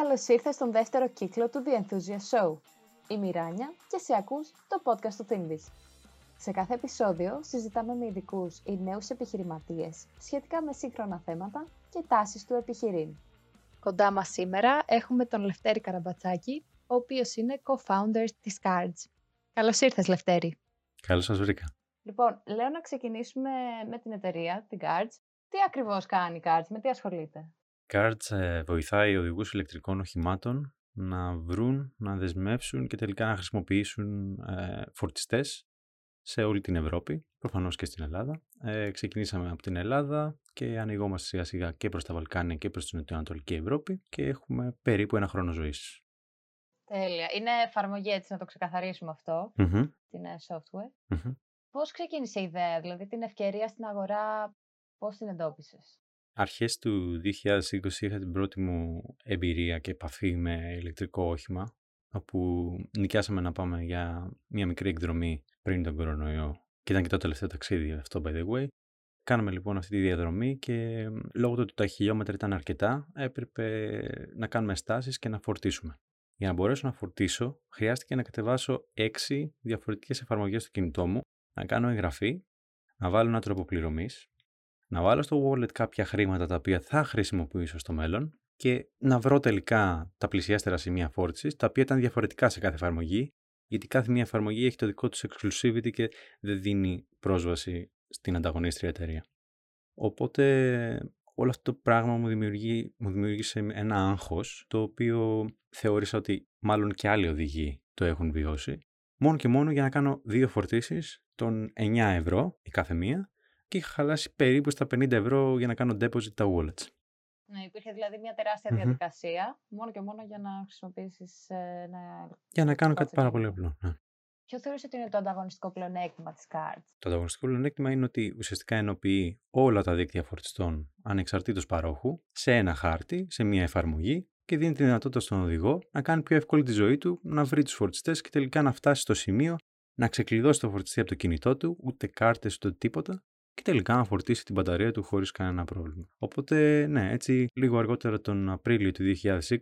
Καλώς ήρθες στον δεύτερο κύκλο του The Enthusiast Show. Είμαι η Ράνια και σε ακούς το podcast του ThinkBiz. Σε κάθε επεισόδιο συζητάμε με ειδικούς ή νέους επιχειρηματίες σχετικά με σύγχρονα θέματα και τάσεις του επιχειρήν. Κοντά μας σήμερα έχουμε τον Λευτέρη Καραμπατσάκη, ο οποίος είναι co-founder της Cards. Καλώς ήρθες Λευτέρη. Καλώς σας βρήκα. Λοιπόν, λέω να ξεκινήσουμε με την εταιρεία, την Cards. Τι ακριβώς κάνει η Cards, με τι ασχολείται; Cards ε, βοηθάει οδηγούς ηλεκτρικών οχημάτων να βρουν, να δεσμεύσουν και τελικά να χρησιμοποιήσουν ε, φορτιστές σε όλη την Ευρώπη, προφανώς και στην Ελλάδα. Ε, ξεκινήσαμε από την Ελλάδα και ανοιγόμαστε σιγά σιγά και προς τα Βαλκάνια και προς την Νοτιοανατολική Ευρώπη και έχουμε περίπου ένα χρόνο ζωής. Τέλεια. Είναι εφαρμογή έτσι να το ξεκαθαρίσουμε αυτό, την ε, software. mm Πώς ξεκίνησε η ιδέα, δηλαδή την ευκαιρία στην αγορά, πώς την εντόπισες; Αρχές του 2020 είχα την πρώτη μου εμπειρία και επαφή με ηλεκτρικό όχημα, όπου νοικιάσαμε να πάμε για μια μικρή εκδρομή πριν τον κορονοϊό. Και ήταν και το τελευταίο ταξίδι αυτό, by the way. Κάναμε λοιπόν αυτή τη διαδρομή και λόγω του ότι τα χιλιόμετρα ήταν αρκετά, έπρεπε να κάνουμε στάσεις και να φορτίσουμε. Για να μπορέσω να φορτίσω, χρειάστηκε να κατεβάσω έξι διαφορετικές εφαρμογές στο κινητό μου, να κάνω εγγραφή, να βάλω ένα τρόπο πληρωμής, να βάλω στο wallet κάποια χρήματα τα οποία θα χρησιμοποιήσω στο μέλλον και να βρω τελικά τα πλησιάστερα σημεία φόρτισης, τα οποία ήταν διαφορετικά σε κάθε εφαρμογή, γιατί κάθε μία εφαρμογή έχει το δικό του exclusivity και δεν δίνει πρόσβαση στην ανταγωνίστρια εταιρεία. Οπότε όλο αυτό το πράγμα μου, δημιουργεί, μου δημιούργησε ένα άγχος, το οποίο θεώρησα ότι μάλλον και άλλοι οδηγοί το έχουν βιώσει, μόνο και μόνο για να κάνω δύο φορτίσεις των 9 ευρώ η κάθε μία και είχα χαλάσει περίπου στα 50 ευρώ για να κάνω deposit τα wallets. Ναι, υπήρχε δηλαδή μια τεράστια διαδικασία, μόνο και μόνο για να χρησιμοποιήσεις ε, ένα. Για να κάνω κάτι πάρα πολύ απλό. Ναι. Ποιο θεωρείς ότι είναι το ανταγωνιστικό πλεονέκτημα της Cards? Το ανταγωνιστικό πλεονέκτημα είναι ότι ουσιαστικά ενοποιεί όλα τα δίκτυα φορτιστών ανεξαρτήτως παρόχου σε ένα χάρτη, σε μια εφαρμογή και δίνει τη δυνατότητα στον οδηγό να κάνει πιο εύκολη τη ζωή του, να βρει τους φορτιστές και τελικά να φτάσει στο σημείο να ξεκλειδώσει το φορτιστή από το κινητό του, ούτε κάρτες ούτε τίποτα, και τελικά να φορτίσει την μπαταρία του χωρίς κανένα πρόβλημα. Οπότε, ναι, έτσι λίγο αργότερα τον Απρίλιο του 2020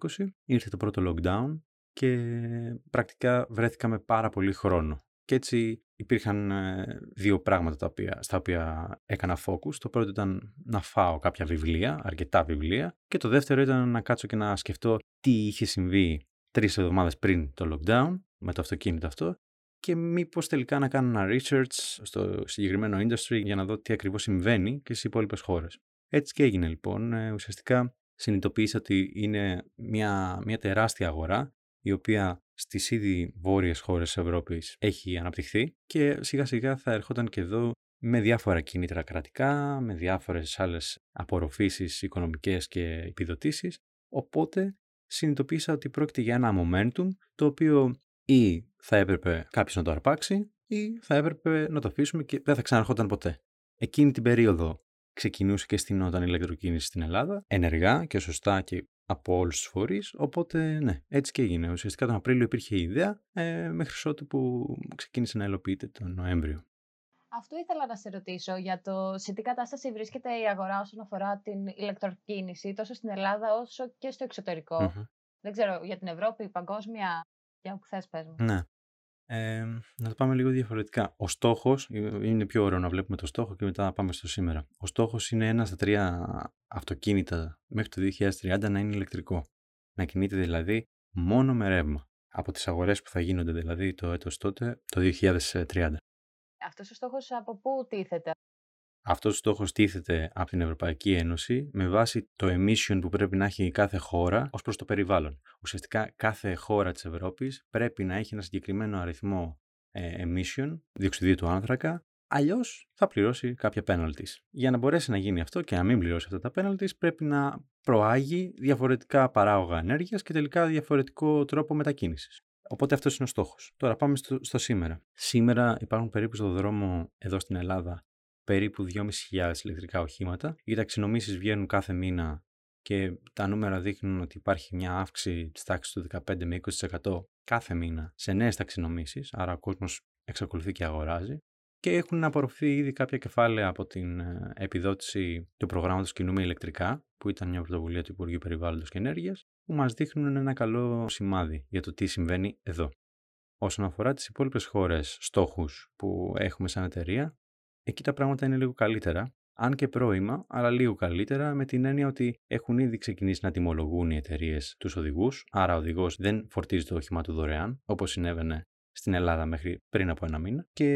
ήρθε το πρώτο lockdown και πρακτικά βρέθηκα με πάρα πολύ χρόνο. Και έτσι υπήρχαν ε, δύο πράγματα τα οποία, στα οποία έκανα focus. Το πρώτο ήταν να φάω κάποια βιβλία, αρκετά βιβλία. Και το δεύτερο ήταν να κάτσω και να σκεφτώ τι είχε συμβεί τρεις εβδομάδες πριν το lockdown με το αυτοκίνητο αυτό και μήπως τελικά να κάνω ένα research στο συγκεκριμένο industry για να δω τι ακριβώς συμβαίνει και στις υπόλοιπες χώρες. Έτσι και έγινε λοιπόν. Ε, ουσιαστικά συνειδητοποίησα ότι είναι μια, μια τεράστια αγορά η οποία στις ήδη βόρειες χώρες της Ευρώπης έχει αναπτυχθεί και σιγά σιγά θα ερχόταν και εδώ με διάφορα κίνητρα κρατικά, με διάφορες άλλες απορροφήσεις οικονομικές και επιδοτήσεις. Οπότε συνειδητοποίησα ότι πρόκειται για ένα momentum το οποίο ή θα έπρεπε κάποιος να το αρπάξει ή θα έπρεπε να το αφήσουμε και δεν θα ξαναρχόταν ποτέ. Εκείνη την περίοδο ξεκινούσε και στηνόταν η ηλεκτροκίνηση στην Ελλάδα, ενεργά και σωστά και από όλους τους φορείς. Οπότε, ναι, έτσι και έγινε. Ουσιαστικά τον Απρίλιο υπήρχε η ιδέα, ε, μέχρι ότου που ξεκίνησε να υλοποιείται τον Νοέμβριο. Αυτό ήθελα να σε ρωτήσω για το σε τι κατάσταση βρίσκεται η αγορά όσον αφορά την ηλεκτροκίνηση, τόσο στην Ελλάδα όσο και στο εξωτερικο Δεν ξέρω, για την Ευρώπη, παγκόσμια, για όπου θες πες μου. Ναι. Ε, να το πάμε λίγο διαφορετικά. Ο στόχος, είναι πιο ωραίο να βλέπουμε το στόχο και μετά να πάμε στο σήμερα. Ο στόχος είναι ένα στα τρία αυτοκίνητα μέχρι το 2030 να είναι ηλεκτρικό. Να κινείται δηλαδή μόνο με ρεύμα. Από τις αγορές που θα γίνονται δηλαδή το έτος τότε, το 2030. Αυτός ο στόχος από πού τίθεται, αυτό ο στόχο τίθεται από την Ευρωπαϊκή Ένωση με βάση το emission που πρέπει να έχει κάθε χώρα ως προς το περιβάλλον. Ουσιαστικά κάθε χώρα της Ευρώπης πρέπει να έχει ένα συγκεκριμένο αριθμό ε, emission, διοξιδίου του άνθρακα, αλλιώς θα πληρώσει κάποια penalties. Για να μπορέσει να γίνει αυτό και να μην πληρώσει αυτά τα penalties, πρέπει να προάγει διαφορετικά παράγωγα ενέργειας και τελικά διαφορετικό τρόπο μετακίνησης. Οπότε αυτός είναι ο στόχος. Τώρα πάμε στο, στο σήμερα. Σήμερα υπάρχουν περίπου στο δρόμο εδώ στην Ελλάδα περίπου 2.500 ηλεκτρικά οχήματα. Οι ταξινομήσεις βγαίνουν κάθε μήνα και τα νούμερα δείχνουν ότι υπάρχει μια αύξηση της τάξης του 15 με 20% κάθε μήνα σε νέες ταξινομήσεις, άρα ο κόσμος εξακολουθεί και αγοράζει. και έχουν απορροφηθεί ήδη κάποια κεφάλαια από την ε, επιδότηση του προγράμματος Κινούμε ηλεκτρικά, που ήταν μια πρωτοβουλία του Υπουργείου Περιβάλλοντος και Ενέργειας, που μας δείχνουν ένα καλό σημάδι για το τι συμβαίνει εδώ. Όσον αφορά τις υπόλοιπες χώρες στόχους που έχουμε σαν εταιρεία, εκεί τα πράγματα είναι λίγο καλύτερα, αν και πρώιμα, αλλά λίγο καλύτερα με την έννοια ότι έχουν ήδη ξεκινήσει να τιμολογούν οι εταιρείες τους οδηγούς, άρα ο οδηγός δεν φορτίζει το όχημά του δωρεάν, όπως συνέβαινε στην Ελλάδα μέχρι πριν από ένα μήνα. Και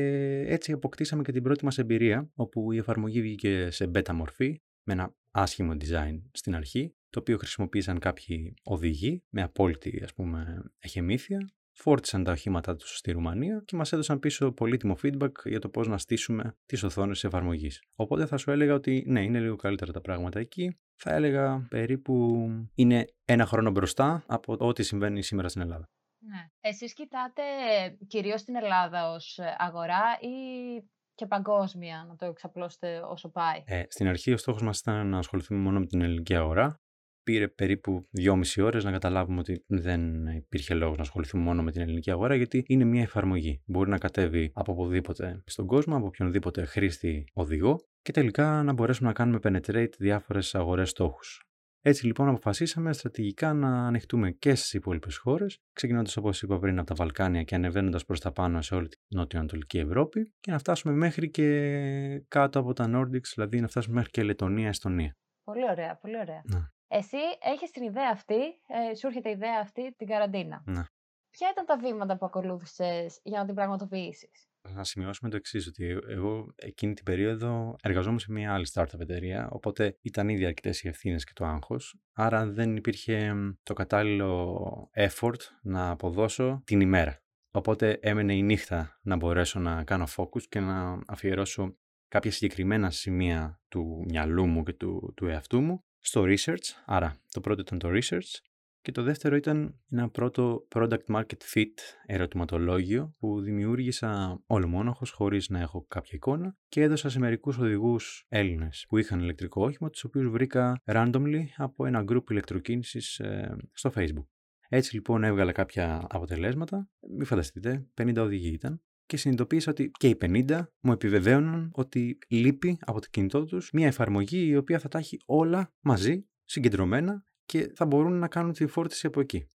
έτσι αποκτήσαμε και την πρώτη μας εμπειρία, όπου η εφαρμογή βγήκε σε beta μορφή, με ένα άσχημο design στην αρχή, το οποίο χρησιμοποίησαν κάποιοι οδηγοί με απόλυτη ας πούμε εχεμήθεια φόρτισαν τα οχήματά τους στη Ρουμανία και μας έδωσαν πίσω πολύτιμο feedback για το πώς να στήσουμε τις οθόνες της εφαρμογής. Οπότε θα σου έλεγα ότι ναι, είναι λίγο καλύτερα τα πράγματα εκεί. Θα έλεγα περίπου είναι ένα χρόνο μπροστά από ό,τι συμβαίνει σήμερα στην Ελλάδα. Ναι. Εσείς κοιτάτε κυρίως την Ελλάδα ως αγορά ή και παγκόσμια, να το εξαπλώσετε όσο πάει; Ε, στην αρχή ο στόχος μας ήταν να ασχοληθούμε μόνο με την ελληνική αγορά πήρε περίπου δυόμιση ώρες να καταλάβουμε ότι δεν υπήρχε λόγος να ασχοληθούμε μόνο με την ελληνική αγορά γιατί είναι μια εφαρμογή. Μπορεί να κατέβει από οπουδήποτε στον κόσμο, από οποιονδήποτε χρήστη οδηγό και τελικά να μπορέσουμε να κάνουμε penetrate διάφορες αγορές στόχους. Έτσι λοιπόν αποφασίσαμε στρατηγικά να ανοιχτούμε και στις υπόλοιπες χώρες, ξεκινώντας όπως είπα πριν από τα Βαλκάνια και ανεβαίνοντας προς τα πάνω σε όλη την νότιο-ανατολική Ευρώπη και να φτάσουμε μέχρι και κάτω από τα Nordics, δηλαδή να φτάσουμε μέχρι και Λετωνία-Εστονία. Πολύ ωραία, πολύ ωραία. Να. Εσύ έχεις την ιδέα αυτή, ε, σου έρχεται η ιδέα αυτή την καραντίνα. Ναι. Ποια ήταν τα βήματα που ακολούθησες για να την πραγματοποιήσεις; Να σημειώσουμε το εξής, ότι εγώ εκείνη την περίοδο εργαζόμουν σε μια άλλη startup εταιρεία, οπότε ήταν ήδη αρκετές οι ευθύνες και το άγχος. Άρα δεν υπήρχε το κατάλληλο effort να αποδώσω την ημέρα. Οπότε έμενε η νύχτα να μπορέσω να κάνω focus και να αφιερώσω κάποια συγκεκριμένα σημεία του μυαλού μου και του, του εαυτού μου στο research. Άρα το πρώτο ήταν το research και το δεύτερο ήταν ένα πρώτο product market fit ερωτηματολόγιο που δημιούργησα ολομόναχος χωρίς να έχω κάποια εικόνα και έδωσα σε μερικούς οδηγούς Έλληνες που είχαν ηλεκτρικό όχημα τους οποίους βρήκα randomly από ένα group ηλεκτροκίνησης ε, στο facebook. Έτσι λοιπόν έβγαλα κάποια αποτελέσματα, μην φανταστείτε, 50 οδηγοί ήταν και συνειδητοποίησα ότι και οι 50 μου επιβεβαίωναν ότι λείπει από το κινητό τους μια εφαρμογή η οποία θα τα έχει όλα μαζί, συγκεντρωμένα και θα μπορούν να κάνουν τη φόρτιση από εκεί.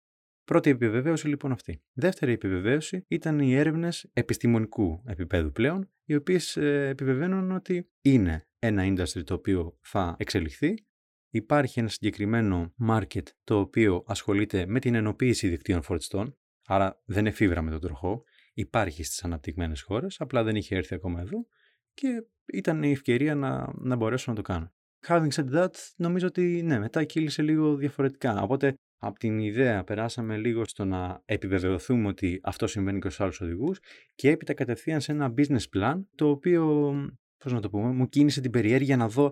Πρώτη επιβεβαίωση λοιπόν αυτή. Δεύτερη επιβεβαίωση ήταν οι έρευνες επιστημονικού επίπεδου πλέον, οι οποίες ε, επιβεβαίνουν ότι είναι ένα industry το οποίο θα εξελιχθεί. Υπάρχει ένα συγκεκριμένο market το οποίο ασχολείται με την ενοποίηση δικτύων φορτιστών, άρα δεν εφήβρα με τον τροχό, υπάρχει στις αναπτυγμένες χώρες, απλά δεν είχε έρθει ακόμα εδώ και ήταν η ευκαιρία να, να μπορέσω να το κάνω. Having said that, νομίζω ότι ναι, μετά κύλησε λίγο διαφορετικά. Οπότε από την ιδέα περάσαμε λίγο στο να επιβεβαιωθούμε ότι αυτό συμβαίνει και στους άλλους οδηγούς και έπειτα κατευθείαν σε ένα business plan το οποίο, πώς να το πούμε, μου κίνησε την περιέργεια να δω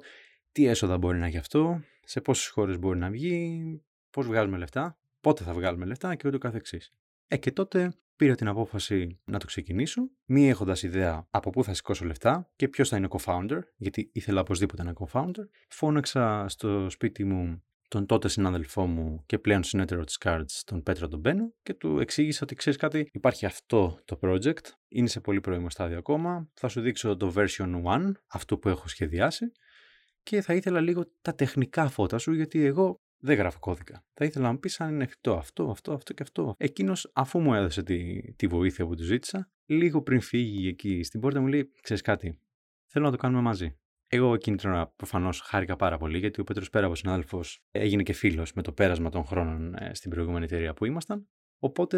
τι έσοδα μπορεί να έχει αυτό, σε πόσες χώρες μπορεί να βγει, πώς βγάζουμε λεφτά, πότε θα βγάλουμε λεφτά και ούτω καθεξής. Ε, και τότε πήρα την απόφαση να το ξεκινήσω, μη έχοντας ιδέα από πού θα σηκώσω λεφτά και ποιος θα είναι ο co-founder, γιατί ήθελα οπωσδήποτε ένα co-founder. Φώναξα στο σπίτι μου τον τότε συνάδελφό μου και πλέον συνέτερο της Cards, τον Πέτρο τον Μπένο, και του εξήγησα ότι ξέρεις κάτι, υπάρχει αυτό το project, είναι σε πολύ πρώιμο στάδιο ακόμα. Θα σου δείξω το version 1, αυτό που έχω σχεδιάσει, και θα ήθελα λίγο τα τεχνικά φώτα σου, γιατί εγώ δεν γράφω κώδικα. Θα ήθελα να μου πεις αν είναι εφικτό αυτό, αυτό, αυτό και αυτό. Εκείνος, αφού μου έδωσε τη, τη βοήθεια που του ζήτησα, λίγο πριν φύγει εκεί στην πόρτα μου λέει: Ξέρεις κάτι, θέλω να το κάνουμε μαζί. Εγώ εκείνη την ώρα προφανώς χάρηκα πάρα πολύ, γιατί ο Πέτρος πέρα από συνάδελφος έγινε και φίλος με το πέρασμα των χρόνων ε, στην προηγούμενη εταιρεία που ήμασταν. Οπότε,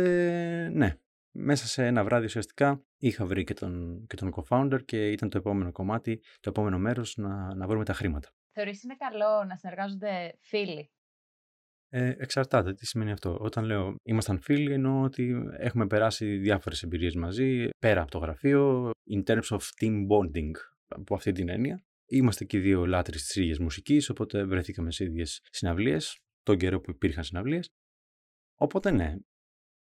ναι, μέσα σε ένα βράδυ ουσιαστικά είχα βρει και τον, και τον co-founder και ήταν το επόμενο κομμάτι, το επόμενο μέρος να, να βρούμε τα χρήματα. Θεωρείς είναι καλό να συνεργάζονται φίλοι; Ε, εξαρτάται. Τι σημαίνει αυτό. Όταν λέω ήμασταν φίλοι, εννοώ ότι έχουμε περάσει διάφορες εμπειρίες μαζί, πέρα από το γραφείο, in terms of team bonding, από αυτή την έννοια. Είμαστε και οι δύο λάτρε της ίδιας μουσικής, οπότε βρεθήκαμε σε ίδιες συναυλίες, τον καιρό που υπήρχαν συναυλίες. Οπότε ναι,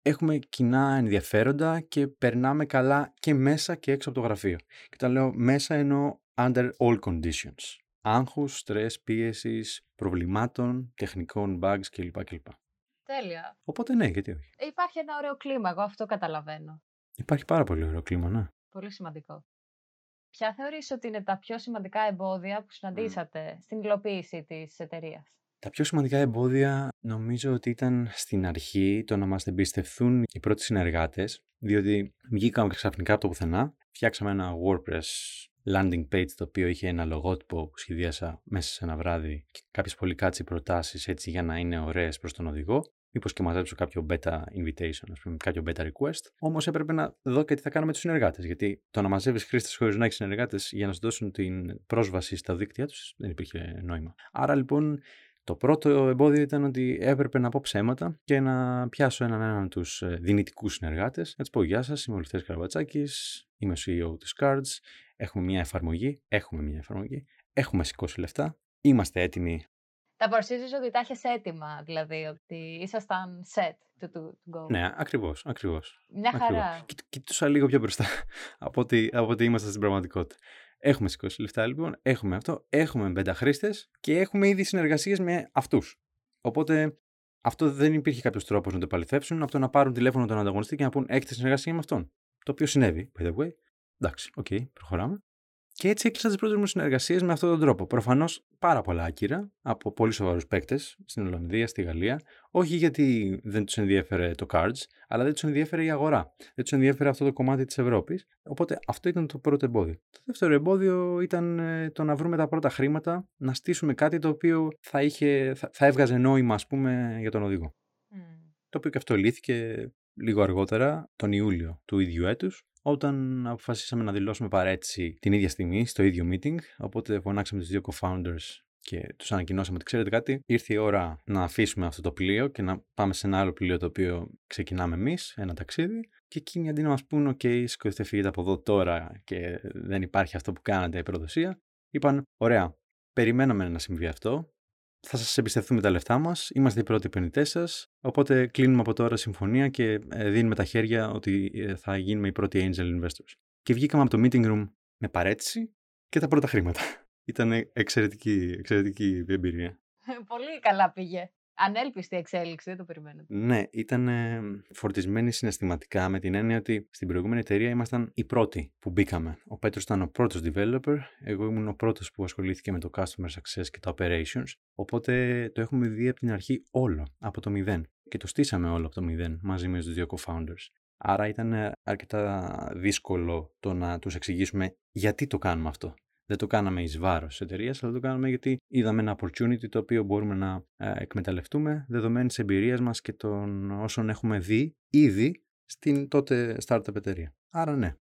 έχουμε κοινά ενδιαφέροντα και περνάμε καλά και μέσα και έξω από το γραφείο. Και όταν λέω μέσα εννοώ under all conditions άγχους, στρες, πίεσης, προβλημάτων, τεχνικών bugs κλπ. κλπ. Τέλεια. Οπότε ναι, γιατί όχι. Υπάρχει ένα ωραίο κλίμα, εγώ αυτό καταλαβαίνω. Υπάρχει πάρα πολύ ωραίο κλίμα, ναι. Πολύ σημαντικό. Ποια θεωρείς ότι είναι τα πιο σημαντικά εμπόδια που συναντήσατε στην υλοποίηση της εταιρείας; Τα πιο σημαντικά εμπόδια νομίζω ότι ήταν στην αρχή το να μας εμπιστευθούν οι πρώτοι συνεργάτες, διότι βγήκαμε ξαφνικά από το πουθενά, φτιάξαμε ένα WordPress landing page το οποίο είχε ένα λογότυπο που σχεδίασα μέσα σε ένα βράδυ και κάποιες πολύ κάτσι προτάσεις έτσι για να είναι ωραίες προς τον οδηγό μήπως και μαζέψω κάποιο beta invitation, ας πούμε, κάποιο beta request. Όμως έπρεπε να δω και τι θα κάνω με τους συνεργάτες. Γιατί το να μαζεύεις χρήστες χωρίς να έχεις συνεργάτες για να σου δώσουν την πρόσβαση στα δίκτυα τους δεν υπήρχε νόημα. Άρα λοιπόν το πρώτο εμπόδιο ήταν ότι έπρεπε να πω ψέματα και να πιάσω έναν έναν τους ε, δυνητικούς συνεργάτες. Να τους πω: Γεια σας, είμαι ο Λευτέρη Καραβατσάκη, είμαι ο CEO της Cards. Έχουμε μια εφαρμογή. Έχουμε μια εφαρμογή. Έχουμε σηκώσει λεφτά. Είμαστε έτοιμοι τα παρουσίαζε ότι τα έχεις έτοιμα, δηλαδή, ότι ήσασταν set to, to, go. Ναι, ακριβώς, ακριβώς. Μια χαρά. Κοιτούσα λίγο πιο μπροστά από ότι, από ότι ήμασταν στην πραγματικότητα. Έχουμε σηκώσει λεφτά λοιπόν, έχουμε αυτό, έχουμε πέντε χρήστες και έχουμε ήδη συνεργασίες με αυτούς. Οπότε αυτό δεν υπήρχε κάποιος τρόπος να το επαληθεύσουν από το να πάρουν τηλέφωνο τον ανταγωνιστή και να πούν Έχετε συνεργασία με αυτόν. Το οποίο συνέβη, by the way. Εντάξει, OK, okay, προχωράμε. Και έτσι έκλεισα τις πρώτες μου συνεργασίες με αυτόν τον τρόπο. Προφανώς πάρα πολλά άκυρα από πολύ σοβαρούς παίκτες στην Ολλανδία, στη Γαλλία. Όχι γιατί δεν τους ενδιέφερε το cards, αλλά δεν τους ενδιέφερε η αγορά. Δεν τους ενδιέφερε αυτό το κομμάτι της Ευρώπης. Οπότε αυτό ήταν το πρώτο εμπόδιο. Το δεύτερο εμπόδιο ήταν ε, το να βρούμε τα πρώτα χρήματα, να στήσουμε κάτι το οποίο θα, είχε, θα, θα έβγαζε νόημα, ας πούμε, για τον οδηγό. Mm. Το οποίο και αυτό λύθηκε λίγο αργότερα, τον Ιούλιο του ίδιου έτους, όταν αποφασίσαμε να δηλώσουμε παρέτηση την ίδια στιγμή στο ίδιο meeting. Οπότε φωνάξαμε τους δύο co-founders και τους ανακοινώσαμε ότι ξέρετε κάτι, ήρθε η ώρα να αφήσουμε αυτό το πλοίο και να πάμε σε ένα άλλο πλοίο το οποίο ξεκινάμε εμείς, ένα ταξίδι. Και εκείνοι αντί να μας πούνε: OK, σηκωθείτε, φύγετε από εδώ τώρα και δεν υπάρχει αυτό που κάνατε, η προδοσία, είπαν: Ωραία, περιμέναμε να συμβεί αυτό θα σας εμπιστευτούμε τα λεφτά μας, είμαστε οι πρώτοι επενδυτές σας. οπότε κλείνουμε από τώρα συμφωνία και ε, δίνουμε τα χέρια ότι ε, θα γίνουμε οι πρώτοι angel investors. Και βγήκαμε από το meeting room με παρέτηση και τα πρώτα χρήματα. Ήταν εξαιρετική, εξαιρετική εμπειρία. Πολύ καλά πήγε ανέλπιστη εξέλιξη, δεν το περιμένω. Ναι, ήταν φορτισμένη συναισθηματικά με την έννοια ότι στην προηγούμενη εταιρεία ήμασταν οι πρώτοι που μπήκαμε. Ο Πέτρος ήταν ο πρώτος developer, εγώ ήμουν ο πρώτος που ασχολήθηκε με το customer success και τα operations. Οπότε το έχουμε δει από την αρχή όλο, από το μηδέn. Και το στήσαμε όλο από το μηδέν μαζί με τους δύο co-founders. Άρα ήταν αρκετά δύσκολο το να τους εξηγήσουμε γιατί το κάνουμε αυτό δεν το κάναμε εις βάρος της εταιρείας, αλλά το κάναμε γιατί είδαμε ένα opportunity το οποίο μπορούμε να ε, εκμεταλλευτούμε δεδομένης της εμπειρίας μας και των όσων έχουμε δει ήδη στην τότε startup εταιρεία. Άρα ναι.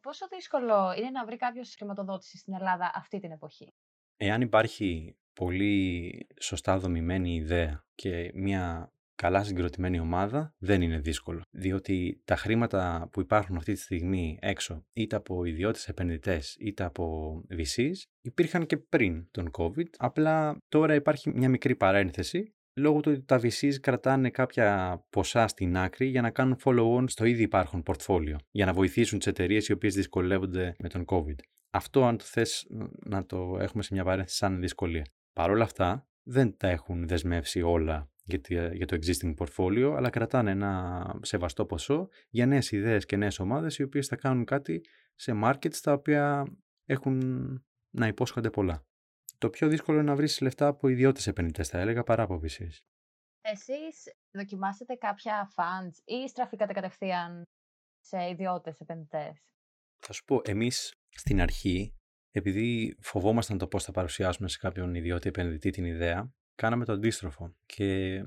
Πόσο δύσκολο είναι να βρει κάποιος χρηματοδότηση στην Ελλάδα αυτή την εποχή; Εάν υπάρχει πολύ σωστά δομημένη ιδέα και μια καλά συγκροτημένη ομάδα δεν είναι δύσκολο. Διότι τα χρήματα που υπάρχουν αυτή τη στιγμή έξω, είτε από ιδιώτες επενδυτές είτε από VCs, υπήρχαν και πριν τον COVID. Απλά τώρα υπάρχει μια μικρή παρένθεση λόγω του ότι τα VCs κρατάνε κάποια ποσά στην άκρη για να κάνουν follow-on στο ήδη υπάρχον portfolio, για να βοηθήσουν τις εταιρείες οι οποίες δυσκολεύονται με τον COVID. Αυτό, αν το θες, να το έχουμε σε μια παρένθεση σαν δυσκολία. Παρ' όλα αυτά, δεν τα έχουν δεσμεύσει όλα για το existing portfolio, αλλά κρατάνε ένα σεβαστό ποσό για νέες ιδέες και νέες ομάδες οι οποίες θα κάνουν κάτι σε markets τα οποία έχουν να υπόσχονται πολλά. Το πιο δύσκολο είναι να βρεις λεφτά από ιδιώτες επενδυτές, θα έλεγα, παρά από VCs. Εσείς δοκιμάσετε κάποια funds ή στραφήκατε κατευθείαν σε ιδιώτες επενδυτές; Θα σου πω, εμείς στην αρχή, επειδή φοβόμασταν το πώς θα παρουσιάσουμε σε κάποιον ιδιώτη επενδυτή την ιδέα, κάναμε το αντίστροφο και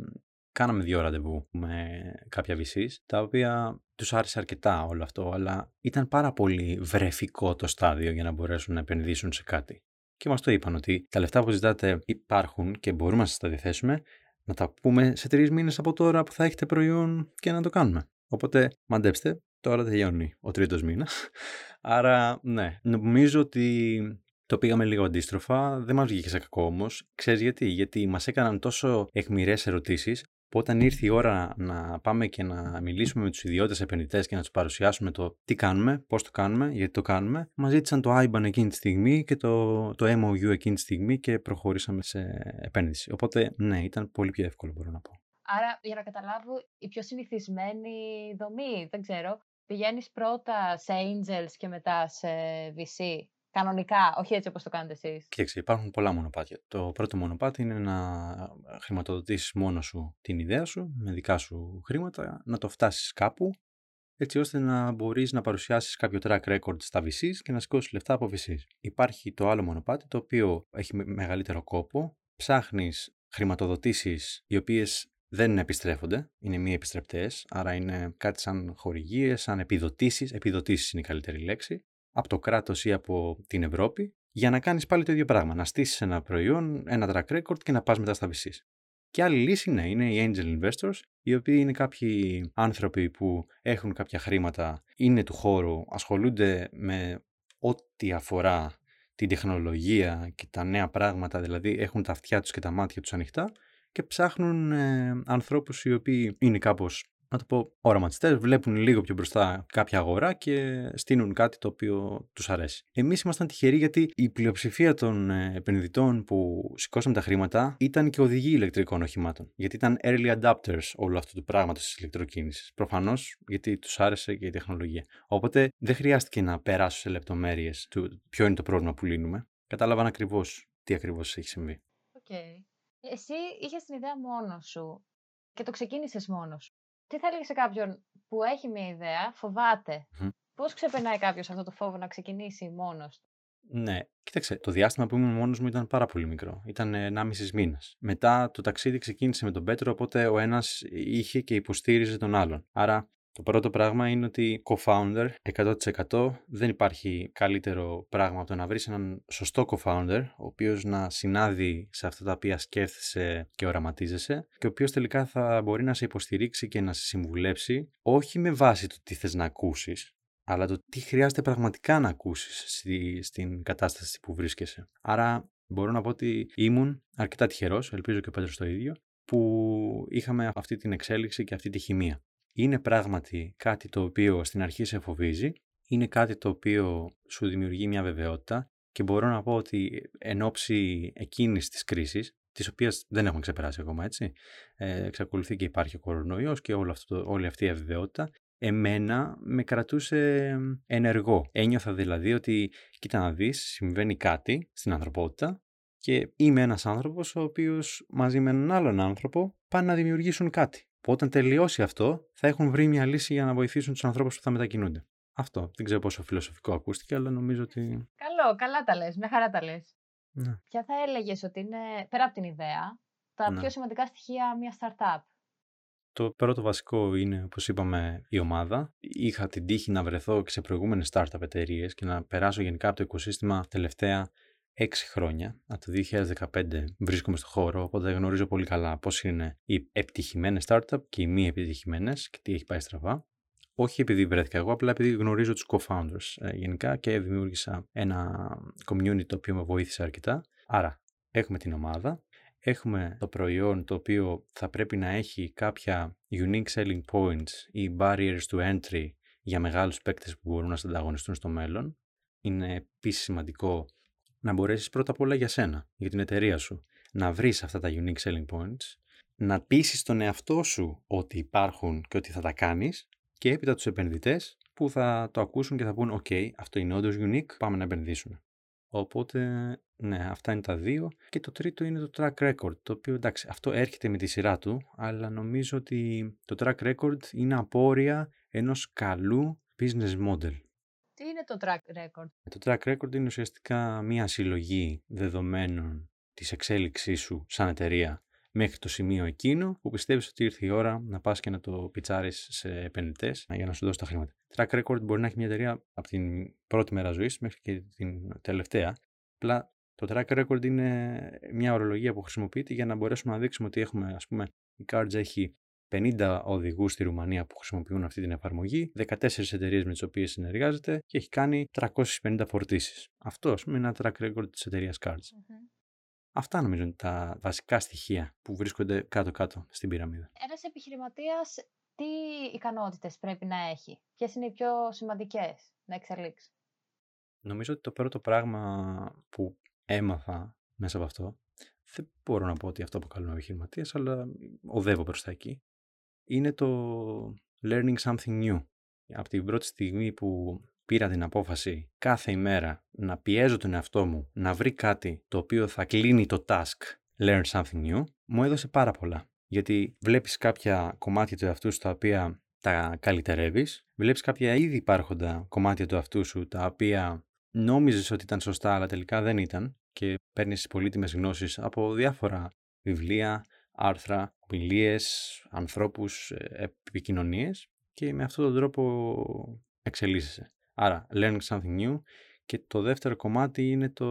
κάναμε δύο ραντεβού με κάποια VCs, τα οποία τους άρεσε αρκετά όλο αυτό, αλλά ήταν πάρα πολύ βρεφικό το στάδιο για να μπορέσουν να επενδύσουν σε κάτι. Και μας το είπαν ότι τα λεφτά που ζητάτε υπάρχουν και μπορούμε να σας τα διαθέσουμε, να τα πούμε σε τρεις μήνες από τώρα που θα έχετε προϊόν και να το κάνουμε. Οπότε μαντέψτε, τώρα τελειώνει ο τρίτος μήνας. Άρα, ναι, νομίζω ότι το πήγαμε λίγο αντίστροφα, δεν μας βγήκε σε κακό όμως. Ξέρεις γιατί, γιατί μας έκαναν τόσο αιχμηρές ερωτήσεις που όταν ήρθε η ώρα να πάμε και να μιλήσουμε με τους ιδιώτες επενδυτές και να τους παρουσιάσουμε το τι κάνουμε, πώς το κάνουμε, γιατί το κάνουμε, μας ζήτησαν το IBAN εκείνη τη στιγμή και το, το MOU εκείνη τη στιγμή και προχωρήσαμε σε επένδυση. Οπότε, ναι, ήταν πολύ πιο εύκολο, μπορώ να πω. Άρα, για να καταλάβω, η πιο συνηθισμένη δομή, δεν ξέρω, πηγαίνεις πρώτα σε Angels και μετά σε VC; Κανονικά, όχι έτσι όπως το κάνετε εσείς. Κοίταξε, υπάρχουν πολλά μονοπάτια. Το πρώτο μονοπάτι είναι να χρηματοδοτήσεις μόνος σου την ιδέα σου, με δικά σου χρήματα, να το φτάσεις κάπου, έτσι ώστε να μπορείς να παρουσιάσεις κάποιο track record στα VCs και να σηκώσεις λεφτά από VCs. Υπάρχει το άλλο μονοπάτι, το οποίο έχει μεγαλύτερο κόπο. Ψάχνεις χρηματοδοτήσεις οι οποίες δεν επιστρέφονται, είναι μη επιστρεπτές, άρα είναι κάτι σαν χορηγίες, σαν επιδοτήσεις, επιδοτήσεις είναι η καλύτερη λέξη, από το κράτος ή από την Ευρώπη, για να κάνεις πάλι το ίδιο πράγμα, να στήσεις ένα προϊόν, ένα track record και να πας μετά στα VCs. Και άλλη λύση ναι, είναι οι angel investors, οι οποίοι είναι κάποιοι άνθρωποι που έχουν κάποια χρήματα, είναι του χώρου, ασχολούνται με ό,τι αφορά την τεχνολογία και τα νέα πράγματα, δηλαδή έχουν τα αυτιά τους και τα μάτια τους ανοιχτά και ψάχνουν ε, ανθρώπους οι οποίοι είναι κάπως να το πω, οραματιστές, βλέπουν λίγο πιο μπροστά κάποια αγορά και στείλουν κάτι το οποίο τους αρέσει. Εμείς ήμασταν τυχεροί γιατί η πλειοψηφία των ε, επενδυτών που σηκώσαμε τα χρήματα ήταν και οδηγοί ηλεκτρικών οχημάτων. Γιατί ήταν early adapters όλου αυτού του πράγματο της ηλεκτροκίνησης. Προφανώς γιατί τους άρεσε και η τεχνολογία. Οπότε δεν χρειάστηκε να περάσω σε λεπτομέρειες του ποιο είναι το πρόβλημα που λύνουμε. Κατάλαβαν ακριβώς τι ακριβώς έχει συμβεί. Okay. Εσύ είχες την ιδέα μόνος σου και το ξεκίνησες μόνος σου. Τι θα έλεγε σε κάποιον που έχει μια ιδέα, φοβάται; Mm. Πώς ξεπερνάει κάποιος αυτό το φόβο να ξεκινήσει μόνος του; Ναι, κοίταξε, το διάστημα που ήμουν μόνος μου ήταν πάρα πολύ μικρό. Ήταν 1,5 μήνα. Μετά το ταξίδι ξεκίνησε με τον Πέτρο, οπότε ο ένας είχε και υποστήριζε τον άλλον. Άρα το πρώτο πράγμα είναι ότι co-founder 100% δεν υπάρχει καλύτερο πράγμα από το να βρεις έναν σωστό co-founder ο οποίος να συνάδει σε αυτά τα οποία σκέφτεσαι και οραματίζεσαι και ο οποίος τελικά θα μπορεί να σε υποστηρίξει και να σε συμβουλέψει όχι με βάση το τι θες να ακούσεις αλλά το τι χρειάζεται πραγματικά να ακούσεις στη, στην κατάσταση που βρίσκεσαι. Άρα μπορώ να πω ότι ήμουν αρκετά τυχερός, ελπίζω και ο Πέτρος το ίδιο, που είχαμε αυτή την εξέλιξη και αυτή τη χημεία είναι πράγματι κάτι το οποίο στην αρχή σε φοβίζει, είναι κάτι το οποίο σου δημιουργεί μια βεβαιότητα και μπορώ να πω ότι εν ώψη εκείνης της κρίσης, της οποίας δεν έχουμε ξεπεράσει ακόμα έτσι, ε, εξακολουθεί και υπάρχει ο κορονοϊός και όλο αυτό, όλη αυτή η αβεβαιότητα, εμένα με κρατούσε ενεργό. Ένιωθα δηλαδή ότι κοίτα να δεις, συμβαίνει κάτι στην ανθρωπότητα και είμαι ένας άνθρωπος ο οποίος μαζί με έναν άλλον άνθρωπο πάνε να δημιουργήσουν κάτι που όταν τελειώσει αυτό θα έχουν βρει μια λύση για να βοηθήσουν τους ανθρώπους που θα μετακινούνται. Αυτό. Δεν ξέρω πόσο φιλοσοφικό ακούστηκε, αλλά νομίζω ότι. Καλό, καλά τα λες. Μια χαρά τα λες. Ναι. Ποια θα έλεγες ότι είναι, πέρα από την ιδέα, τα ναι. πιο σημαντικά στοιχεία μιας startup. Το πρώτο βασικό είναι, όπως είπαμε, η ομάδα. Είχα την τύχη να βρεθώ και σε προηγούμενες startup εταιρείες και να περάσω γενικά από το οικοσύστημα τελευταία έξι χρόνια, από το 2015 βρίσκομαι στο χώρο, οπότε γνωρίζω πολύ καλά πώς είναι οι επιτυχημένες startup και οι μη επιτυχημένες και τι έχει πάει στραβά. Όχι επειδή βρέθηκα εγώ, απλά επειδή γνωρίζω τους co-founders ε, γενικά και δημιούργησα ένα community το οποίο με βοήθησε αρκετά. Άρα, έχουμε την ομάδα, έχουμε το προϊόν το οποίο θα πρέπει να έχει κάποια unique selling points ή barriers to entry για μεγάλους παίκτες που μπορούν να συνταγωνιστούν στο μέλλον. Είναι επίσης σημαντικό να μπορέσεις πρώτα απ' όλα για σένα, για την εταιρεία σου, να βρεις αυτά τα unique selling points, να πείσεις τον εαυτό σου ότι υπάρχουν και ότι θα τα κάνεις και έπειτα τους επενδυτές που θα το ακούσουν και θα πούν «Ok, αυτό είναι όντως unique, πάμε να επενδύσουμε». Οπότε, ναι, αυτά είναι τα δύο. Και το τρίτο είναι το track record, το οποίο εντάξει, αυτό έρχεται με τη σειρά του, αλλά νομίζω ότι το track record είναι απόρρια ενός καλού business model. Τι είναι το track record? Το track record είναι ουσιαστικά μία συλλογή δεδομένων της εξέλιξής σου σαν εταιρεία μέχρι το σημείο εκείνο που πιστεύεις ότι ήρθε η ώρα να πας και να το πιτσάρεις σε επενδυτές για να σου δώσει τα χρήματα. Track record μπορεί να έχει μια εταιρεία από την πρώτη μέρα ζωής μέχρι και την τελευταία. Απλά το track record είναι μια ορολογία που χρησιμοποιείται για να μπορέσουμε να δείξουμε ότι έχουμε, ας πούμε, η Cards έχει 50 οδηγούς στη Ρουμανία που χρησιμοποιούν αυτή την εφαρμογή, 14 εταιρείες με τις οποίες συνεργάζεται και έχει κάνει 350 φορτίσεις. Αυτό, ας πούμε, είναι ένα track record της εταιρείας Cards. Αυτά νομίζω είναι τα βασικά στοιχεία που βρίσκονται κάτω-κάτω στην πυραμίδα. Ένας επιχειρηματίας τι ικανότητες πρέπει να έχει, ποιες είναι οι πιο σημαντικές να εξελίξει; Νομίζω ότι το πρώτο πράγμα που έμαθα μέσα από αυτό, δεν μπορώ να πω ότι αυτό αποκαλούμε επιχειρηματίες, αλλά οδεύω προς τα εκεί, είναι το learning something new. από την πρώτη στιγμή που πήρα την απόφαση κάθε ημέρα να πιέζω τον εαυτό μου να βρει κάτι το οποίο θα κλείνει το task learn something new, μου έδωσε πάρα πολλά. Γιατί βλέπεις κάποια κομμάτια του εαυτού σου τα οποία τα καλυτερεύεις, βλέπεις κάποια ήδη υπάρχοντα κομμάτια του εαυτού σου τα οποία νόμιζες ότι ήταν σωστά αλλά τελικά δεν ήταν και παίρνεις πολύτιμες γνώσεις από διάφορα βιβλία, άρθρα, ομιλίες, ανθρώπους, ε, επικοινωνίες και με αυτόν τον τρόπο εξελίσσεσαι. Άρα, learning something new και το δεύτερο κομμάτι είναι το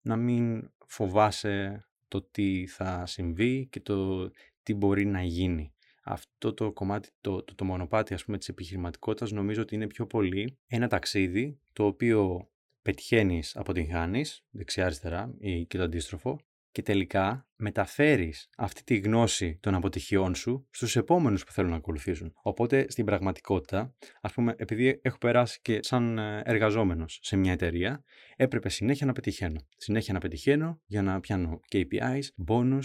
να μην φοβάσαι το τι θα συμβεί και το τι μπορεί να γίνει. Αυτό το κομμάτι, το, το, το μονοπάτι ας πούμε της επιχειρηματικότητας νομίζω ότι είναι πιο πολύ ένα ταξίδι το οποίο πετυχαίνεις, αποτυγχάνεις, δεξιά-αριστερά ή και το αντίστροφο και τελικά μεταφέρεις αυτή τη γνώση των αποτυχιών σου στους επόμενους που θέλουν να ακολουθήσουν. Οπότε στην πραγματικότητα, ας πούμε, επειδή έχω περάσει και σαν ε, εργαζόμενος σε μια εταιρεία, έπρεπε συνέχεια να πετυχαίνω. Συνέχεια να πετυχαίνω για να πιάνω KPIs, bonus,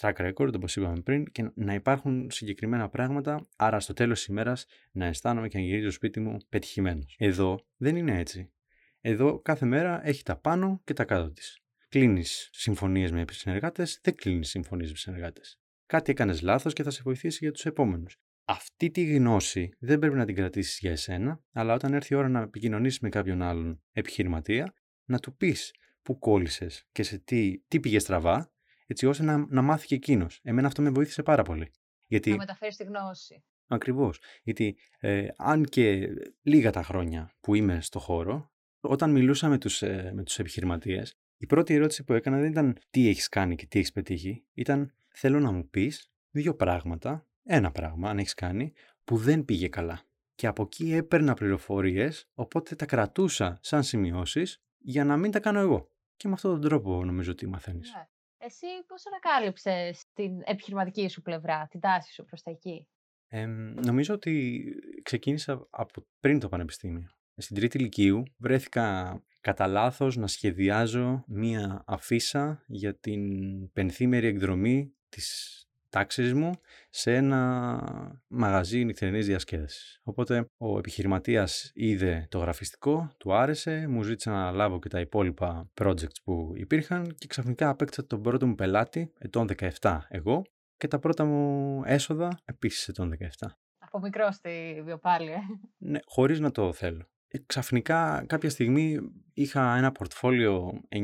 track record, όπως είπαμε πριν, και να υπάρχουν συγκεκριμένα πράγματα, άρα στο τέλος της ημέρας να αισθάνομαι και να γυρίζω στο σπίτι μου πετυχημένος. Εδώ δεν είναι έτσι. Εδώ κάθε μέρα έχει τα πάνω και τα κάτω της κλείνεις συμφωνίες με συνεργάτε, δεν κλείνεις συμφωνίες με συνεργάτε. Κάτι έκανες λάθος και θα σε βοηθήσει για τους επόμενους. Αυτή τη γνώση δεν πρέπει να την κρατήσεις για εσένα, αλλά όταν έρθει η ώρα να επικοινωνήσεις με κάποιον άλλον επιχειρηματία, να του πεις πού κόλλησες και σε τι, τι πήγε στραβά, έτσι ώστε να, να μάθει και εκείνος. Εμένα αυτό με βοήθησε πάρα πολύ. Γιατί... Να μεταφέρεις τη γνώση. Ακριβώς. Γιατί ε, αν και λίγα τα χρόνια που είμαι στο χώρο, όταν μιλούσα με τους, ε, με τους επιχειρηματίες, η πρώτη ερώτηση που έκανα δεν ήταν τι έχεις κάνει και τι έχεις πετύχει. Ήταν θέλω να μου πεις δύο πράγματα, ένα πράγμα αν έχεις κάνει, που δεν πήγε καλά. Και από εκεί έπαιρνα πληροφορίες, οπότε τα κρατούσα σαν σημειώσεις για να μην τα κάνω εγώ. Και με αυτόν τον τρόπο νομίζω ότι μαθαίνεις. Ναι. Εσύ πώς ανακάλυψες την επιχειρηματική σου πλευρά, την τάση σου προς τα εκεί; Ε, νομίζω ότι ξεκίνησα από πριν το πανεπιστήμιο. Στην τρίτη ηλικίου βρέθηκα κατά λάθος να σχεδιάζω μία αφίσα για την πενθήμερη εκδρομή της τάξης μου σε ένα μαγαζί νυχτερινής διασκέδασης. Οπότε ο επιχειρηματίας είδε το γραφιστικό, του άρεσε, μου ζήτησε να λάβω και τα υπόλοιπα projects που υπήρχαν και ξαφνικά απέκτησα τον πρώτο μου πελάτη, ετών 17 εγώ, και τα πρώτα μου έσοδα επίσης ετών 17. Από μικρό στη βιοπάλια. Ναι, χωρίς να το θέλω. Ε, ξαφνικά κάποια στιγμή είχα ένα πορτφόλιο 9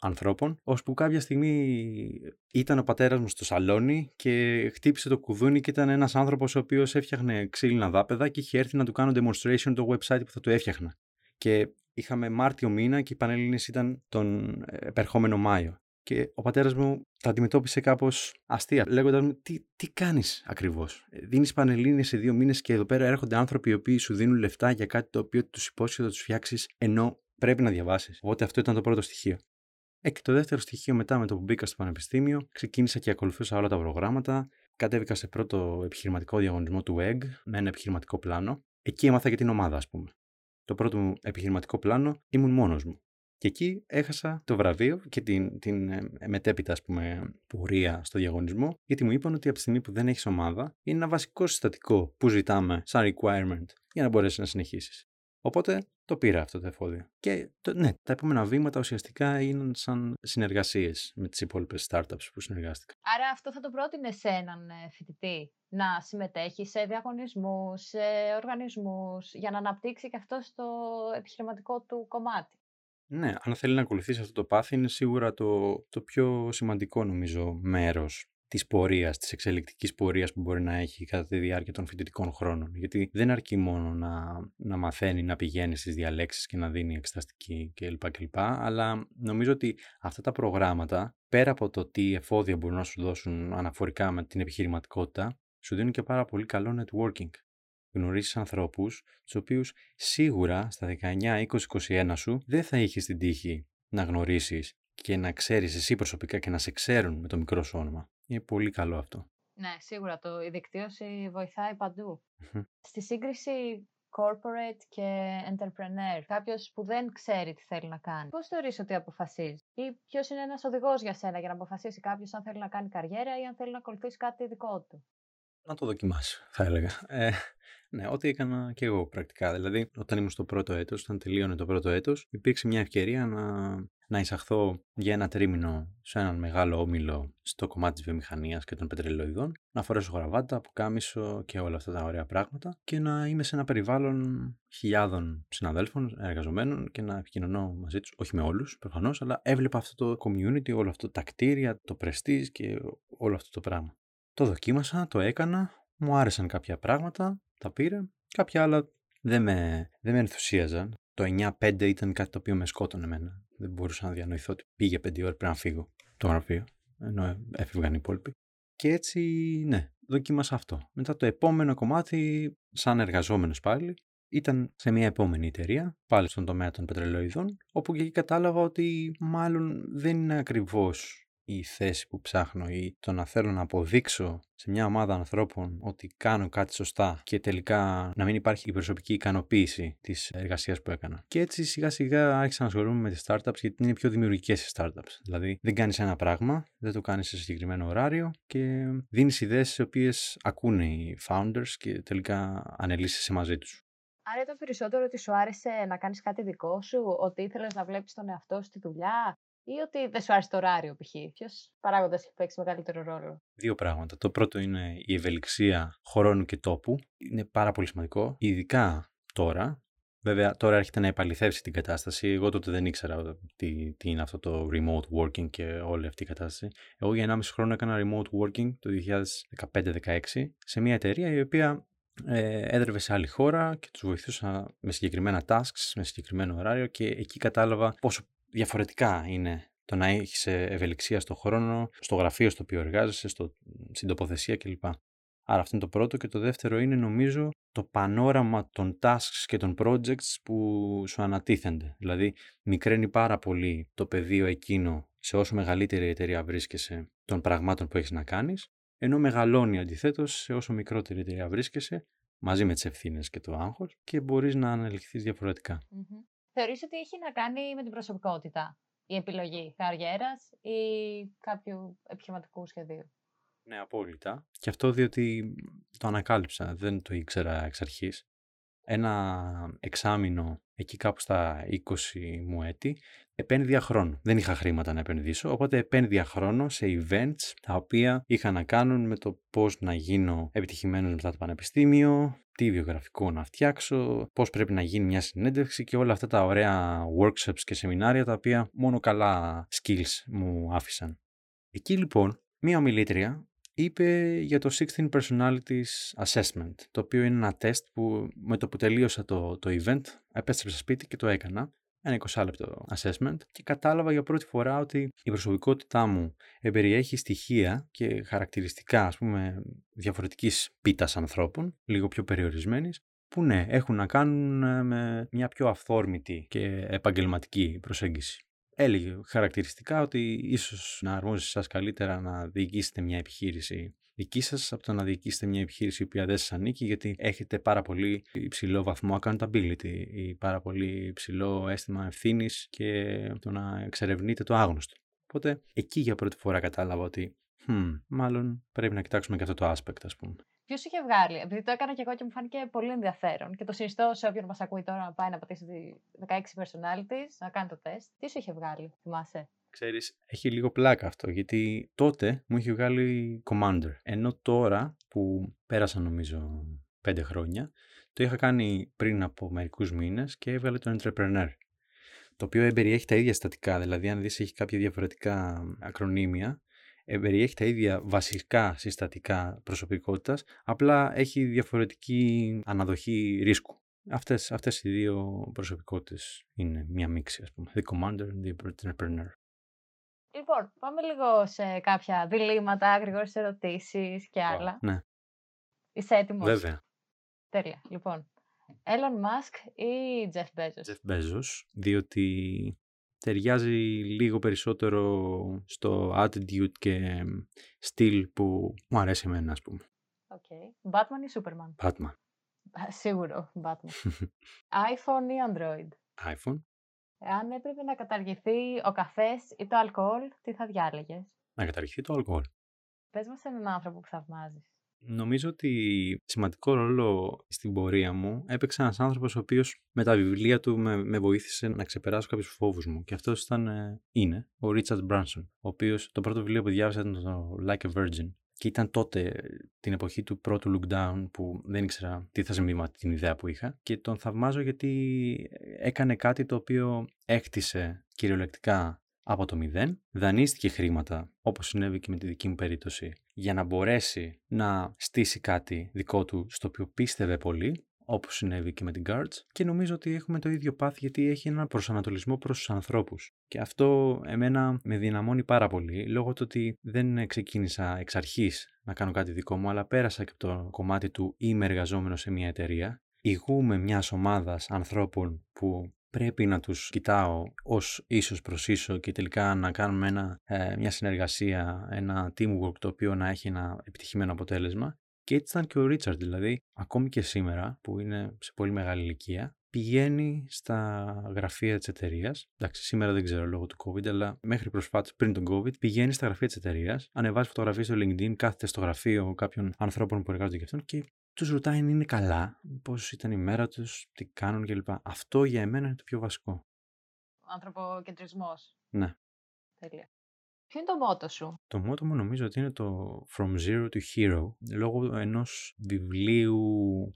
ανθρώπων, ώσπου κάποια στιγμή ήταν ο πατέρας μου στο σαλόνι και χτύπησε το κουδούνι και ήταν ένας άνθρωπος ο οποίος έφτιαχνε ξύλινα δάπεδα και είχε έρθει να του κάνω demonstration το website που θα του έφτιαχνα. Και είχαμε Μάρτιο μήνα και οι Πανελλήνες ήταν τον επερχόμενο Μάιο. Και ο πατέρας μου τα αντιμετώπισε κάπως αστεία, λέγοντας μου: Τι, τι κάνεις ακριβώς; Δίνεις πανελίνες σε δύο μήνες και εδώ πέρα έρχονται άνθρωποι οι οποίοι σου δίνουν λεφτά για κάτι το οποίο τους υπόσχεται να τους φτιάξεις, ενώ πρέπει να διαβάσεις. Οπότε αυτό ήταν το πρώτο στοιχείο. Ε, και το δεύτερο στοιχείο μετά με το που μπήκα στο πανεπιστήμιο, ξεκίνησα και ακολουθούσα όλα τα προγράμματα. Κατέβηκα σε πρώτο επιχειρηματικό διαγωνισμό του EG με ένα επιχειρηματικό πλάνο. Εκεί έμαθα για την ομάδα, ας πούμε. Το πρώτο μου επιχειρηματικό πλάνο ήμουν μόνος μου. Και εκεί έχασα το βραβείο και την, την ε, μετέπειτα ας πούμε, πορεία στο διαγωνισμό, γιατί μου είπαν ότι από τη στιγμή που δεν έχεις ομάδα, είναι ένα βασικό συστατικό που ζητάμε σαν requirement για να μπορέσεις να συνεχίσεις. Οπότε το πήρα αυτό το εφόδιο. Και το, ναι, τα επόμενα βήματα ουσιαστικά είναι σαν συνεργασίες με τις υπόλοιπες startups που συνεργάστηκα. Άρα αυτό θα το πρότεινε σε έναν ε, φοιτητή να συμμετέχει σε διαγωνισμούς, σε οργανισμούς, για να αναπτύξει και αυτό το επιχειρηματικό του κομμάτι. Ναι, αν θέλει να ακολουθήσει αυτό το πάθη είναι σίγουρα το, το πιο σημαντικό νομίζω μέρος της πορείας, της εξελικτικής πορείας που μπορεί να έχει κατά τη διάρκεια των φοιτητικών χρόνων. Γιατί δεν αρκεί μόνο να, να μαθαίνει, να πηγαίνει στις διαλέξεις και να δίνει εξεταστική κλπ. κλπ. Αλλά νομίζω ότι αυτά τα προγράμματα, πέρα από το τι εφόδια μπορούν να σου δώσουν αναφορικά με την επιχειρηματικότητα, σου δίνουν και πάρα πολύ καλό networking γνωρίσεις ανθρώπους, τους οποίους σίγουρα στα 19, 20, 21 σου δεν θα είχες την τύχη να γνωρίσεις και να ξέρεις εσύ προσωπικά και να σε ξέρουν με το μικρό σου όνομα. Είναι πολύ καλό αυτό. Ναι, σίγουρα το, η δικτύωση βοηθάει Στη σύγκριση corporate και entrepreneur, κάποιος που δεν ξέρει τι θέλει να κάνει. Πώς θεωρείς ότι αποφασίζεις, ή ποιος είναι ένας οδηγός για σένα για να αποφασίσει κάποιος αν θέλει να κάνει καριέρα ή αν θέλει να ακολουθήσει κάτι δικό του; Να το δοκιμάσω, θα έλεγα. Ε, ναι, ό,τι έκανα και εγώ πρακτικά. Δηλαδή, όταν ήμουν στο πρώτο έτος, όταν τελείωνε το πρώτο έτος, υπήρξε μια ευκαιρία να, να εισαχθώ για ένα τρίμηνο σε έναν μεγάλο όμιλο στο κομμάτι της βιομηχανίας και των πετρελαιοειδών, να φορέσω γραβάτα, κάμισο και όλα αυτά τα ωραία πράγματα και να είμαι σε ένα περιβάλλον χιλιάδων συναδέλφων, εργαζομένων και να επικοινωνώ μαζί τους, όχι με όλους προφανώς, αλλά έβλεπα αυτό το community, όλο αυτό τα κτίρια, το prestige και όλο αυτό το πράγμα. Το δοκίμασα, το έκανα, μου άρεσαν κάποια πράγματα, τα πήρε. Κάποια άλλα δεν με, δεν με ενθουσίαζαν. Το 9-5 ήταν κάτι το οποίο με σκότωνε εμένα. Δεν μπορούσα να διανοηθώ ότι πήγε 5 ώρε πριν να φύγω το γραφείο, ενώ έφευγαν οι υπόλοιποι. Και έτσι, ναι, δοκίμασα αυτό. Μετά το επόμενο κομμάτι, σαν εργαζόμενος πάλι, ήταν σε μια επόμενη εταιρεία, πάλι στον τομέα των πετρελαιοειδών, όπου και εκεί κατάλαβα ότι μάλλον δεν είναι ακριβώς η θέση που ψάχνω ή το να θέλω να αποδείξω σε μια ομάδα ανθρώπων ότι κάνω κάτι σωστά και τελικά να μην υπάρχει η προσωπική ικανοποίηση της εργασίας που έκανα. Και έτσι σιγά σιγά άρχισα να ασχολούμαι με τις startups γιατί είναι πιο δημιουργικές οι startups. Δηλαδή δεν κάνεις ένα πράγμα, δεν το κάνεις σε συγκεκριμένο ωράριο και δίνεις ιδέες τι οποίες ακούνε οι founders και τελικά ανελίσσεσαι μαζί τους. Άρα ήταν περισσότερο ότι σου άρεσε να κάνεις κάτι δικό σου, ότι ήθελες να βλέπεις τον εαυτό σου στη δουλειά; Ή ότι δεν σου άρεσε το ωράριο π.χ. Ποιος παράγοντας έχει παίξει μεγαλύτερο ρόλο; Δύο πράγματα. Το πρώτο είναι η ευελιξία χρόνου και τόπου. Είναι πάρα πολύ σημαντικό, ειδικά τώρα. Βέβαια, τώρα έρχεται να επαληθεύσει την κατάσταση. Εγώ τότε δεν ήξερα τι, τι είναι αυτό το remote working και όλη αυτή η κατάσταση. Εγώ για 1,5 χρόνο έκανα remote working το 2015-16 σε μια εταιρεία η οποία ε, έδρευε σε άλλη χώρα και τους βοηθούσα με συγκεκριμένα tasks, με συγκεκριμένο ωράριο και εκεί κατάλαβα πόσο διαφορετικά είναι το να έχεις ευελιξία στο χρόνο, στο γραφείο στο οποίο εργάζεσαι, στο, στην τοποθεσία κλπ. Άρα αυτό είναι το πρώτο και το δεύτερο είναι νομίζω το πανόραμα των tasks και των projects που σου ανατίθενται. Δηλαδή μικραίνει πάρα πολύ το πεδίο εκείνο σε όσο μεγαλύτερη εταιρεία βρίσκεσαι των πραγμάτων που έχεις να κάνεις, ενώ μεγαλώνει αντιθέτως σε όσο μικρότερη εταιρεία βρίσκεσαι μαζί με τις ευθύνες και το άγχος και μπορείς να αναλυθείς διαφορετικά. Θεωρείς ότι έχει να κάνει με την προσωπικότητα η επιλογή καριέρας ή κάποιου επιχειρηματικού σχεδίου; Ναι, απόλυτα. Και αυτό διότι το ανακάλυψα, δεν το ήξερα εξ αρχής. Ένα εξάμεινο εκεί κάπου στα 20 μου έτη επένδυα χρόνο. Δεν είχα χρήματα να επενδύσω, οπότε επένδυα χρόνο σε events τα οποία είχαν να κάνουν με το πώς να γίνω επιτυχημένος μετά το πανεπιστήμιο, τι βιογραφικό να φτιάξω, πώς πρέπει να γίνει μια συνέντευξη και όλα αυτά τα ωραία workshops και σεμινάρια τα οποία μόνο καλά skills μου άφησαν. Εκεί λοιπόν μία ομιλήτρια είπε για το 16 Personalities Assessment, το οποίο είναι ένα τεστ που με το που τελείωσα το, το event επέστρεψα σπίτι και το έκανα ένα 20 λεπτό assessment και κατάλαβα για πρώτη φορά ότι η προσωπικότητά μου περιέχει στοιχεία και χαρακτηριστικά ας πούμε διαφορετικής πίτας ανθρώπων, λίγο πιο περιορισμένης, που ναι, έχουν να κάνουν ε, με μια πιο αυθόρμητη και επαγγελματική προσέγγιση. Έλεγε χαρακτηριστικά ότι ίσως να αρμόζει σας καλύτερα να διοικήσετε μια επιχείρηση δική σας από το να διοικήσετε μια επιχείρηση η οποία δεν σας ανήκει, γιατί έχετε πάρα πολύ υψηλό βαθμό accountability ή πάρα πολύ υψηλό αίσθημα ευθύνης και το να εξερευνείτε το άγνωστο. Οπότε εκεί για πρώτη φορά κατάλαβα ότι hm, μάλλον πρέπει να κοιτάξουμε και αυτό το aspect, ας πούμε. Ποιος είχε βγάλει, επειδή το έκανα και εγώ και μου φάνηκε πολύ ενδιαφέρον και το συνιστώ σε όποιον μας ακούει τώρα να πάει να πατήσει 16 personalities, να κάνει το τεστ. Τι σου είχε βγάλει, θυμάσαι; Ξέρεις, έχει λίγο πλάκα αυτό, γιατί τότε μου είχε βγάλει Commander. Ενώ τώρα που πέρασαν νομίζω πέντε χρόνια, το είχα κάνει πριν από μερικούς μήνες και έβγαλε το Entrepreneur. Το οποίο εμπεριέχει τα ίδια στατικά, δηλαδή αν δεις έχει κάποια διαφορετικά ακρονίμια, εμπεριέχει τα ίδια βασικά συστατικά προσωπικότητας, απλά έχει διαφορετική αναδοχή ρίσκου. Αυτές, αυτές οι δύο προσωπικότητες είναι μία μίξη, ας πούμε. The Commander and the Entrepreneur. Λοιπόν, πάμε λίγο σε κάποια διλήμματα, γρήγορες ερωτήσεις και άλλα. Ναι. Είσαι έτοιμος; Βέβαια. Τέλεια. Λοιπόν, Elon Musk ή Jeff Bezos? Jeff Bezos, διότι ταιριάζει λίγο περισσότερο στο attitude και στυλ που μου αρέσει εμένα, ας πούμε. Okay. Batman ή Superman? Batman. Σίγουρο, Batman. iPhone ή Android? iPhone. Αν έπρεπε να καταργηθεί ο καφές ή το αλκοόλ, τι θα διάλεγες; Να καταργηθεί το αλκοόλ. Πες μας έναν άνθρωπο που θαυμάζεις. Νομίζω ότι σημαντικό ρόλο στην πορεία μου έπαιξε ένας άνθρωπος ο οποίος με τα βιβλία του με, με βοήθησε να ξεπεράσω κάποιους φόβους μου. Και αυτός ήταν, ε, είναι ο Richard Branson, ο οποίος το πρώτο βιβλίο που διάβασα ήταν το Like a Virgin. Και ήταν τότε την εποχή του πρώτου lockdown που δεν ήξερα τι θα συμβεί με την ιδέα που είχα. Και τον θαυμάζω γιατί έκανε κάτι το οποίο έκτισε κυριολεκτικά από το μηδέν, δανείστηκε χρήματα, όπως συνέβη και με τη δική μου περίπτωση, για να μπορέσει να στήσει κάτι δικό του στο οποίο πίστευε πολύ, όπως συνέβη και με την Guards και νομίζω ότι έχουμε το ίδιο πάθ γιατί έχει ένα προσανατολισμό προς τους ανθρώπους. Και αυτό εμένα με δυναμώνει πάρα πολύ λόγω του ότι δεν ξεκίνησα εξ αρχής να κάνω κάτι δικό μου αλλά πέρασα και από το κομμάτι του είμαι εργαζόμενος σε μια εταιρεία. Ηγούμε μιας ομάδας ανθρώπων που πρέπει να τους κοιτάω ως ίσως προς ίσο και τελικά να κάνουμε ένα, ε, μια συνεργασία, ένα teamwork το οποίο να έχει ένα επιτυχημένο αποτέλεσμα. Και έτσι ήταν και ο Ρίτσαρντ, δηλαδή, ακόμη και σήμερα, που είναι σε πολύ μεγάλη ηλικία, πηγαίνει στα γραφεία της εταιρείας. Εντάξει, σήμερα δεν ξέρω λόγω του COVID, αλλά μέχρι προσφάτως πριν τον COVID, πηγαίνει στα γραφεία της εταιρείας, ανεβάζει φωτογραφίες στο LinkedIn, κάθεται στο γραφείο κάποιων ανθρώπων που εργάζονται για αυτόν και τους ρωτάει αν είναι καλά, πώς ήταν η μέρα τους, τι κάνουν κλπ. Αυτό για εμένα είναι το πιο βασικό. Ανθρωποκεντρισμός. Ναι. Τέλεια. Ποιο είναι το μότο σου; Το μότο μου νομίζω ότι είναι το From Zero to Hero. Λόγω ενός βιβλίου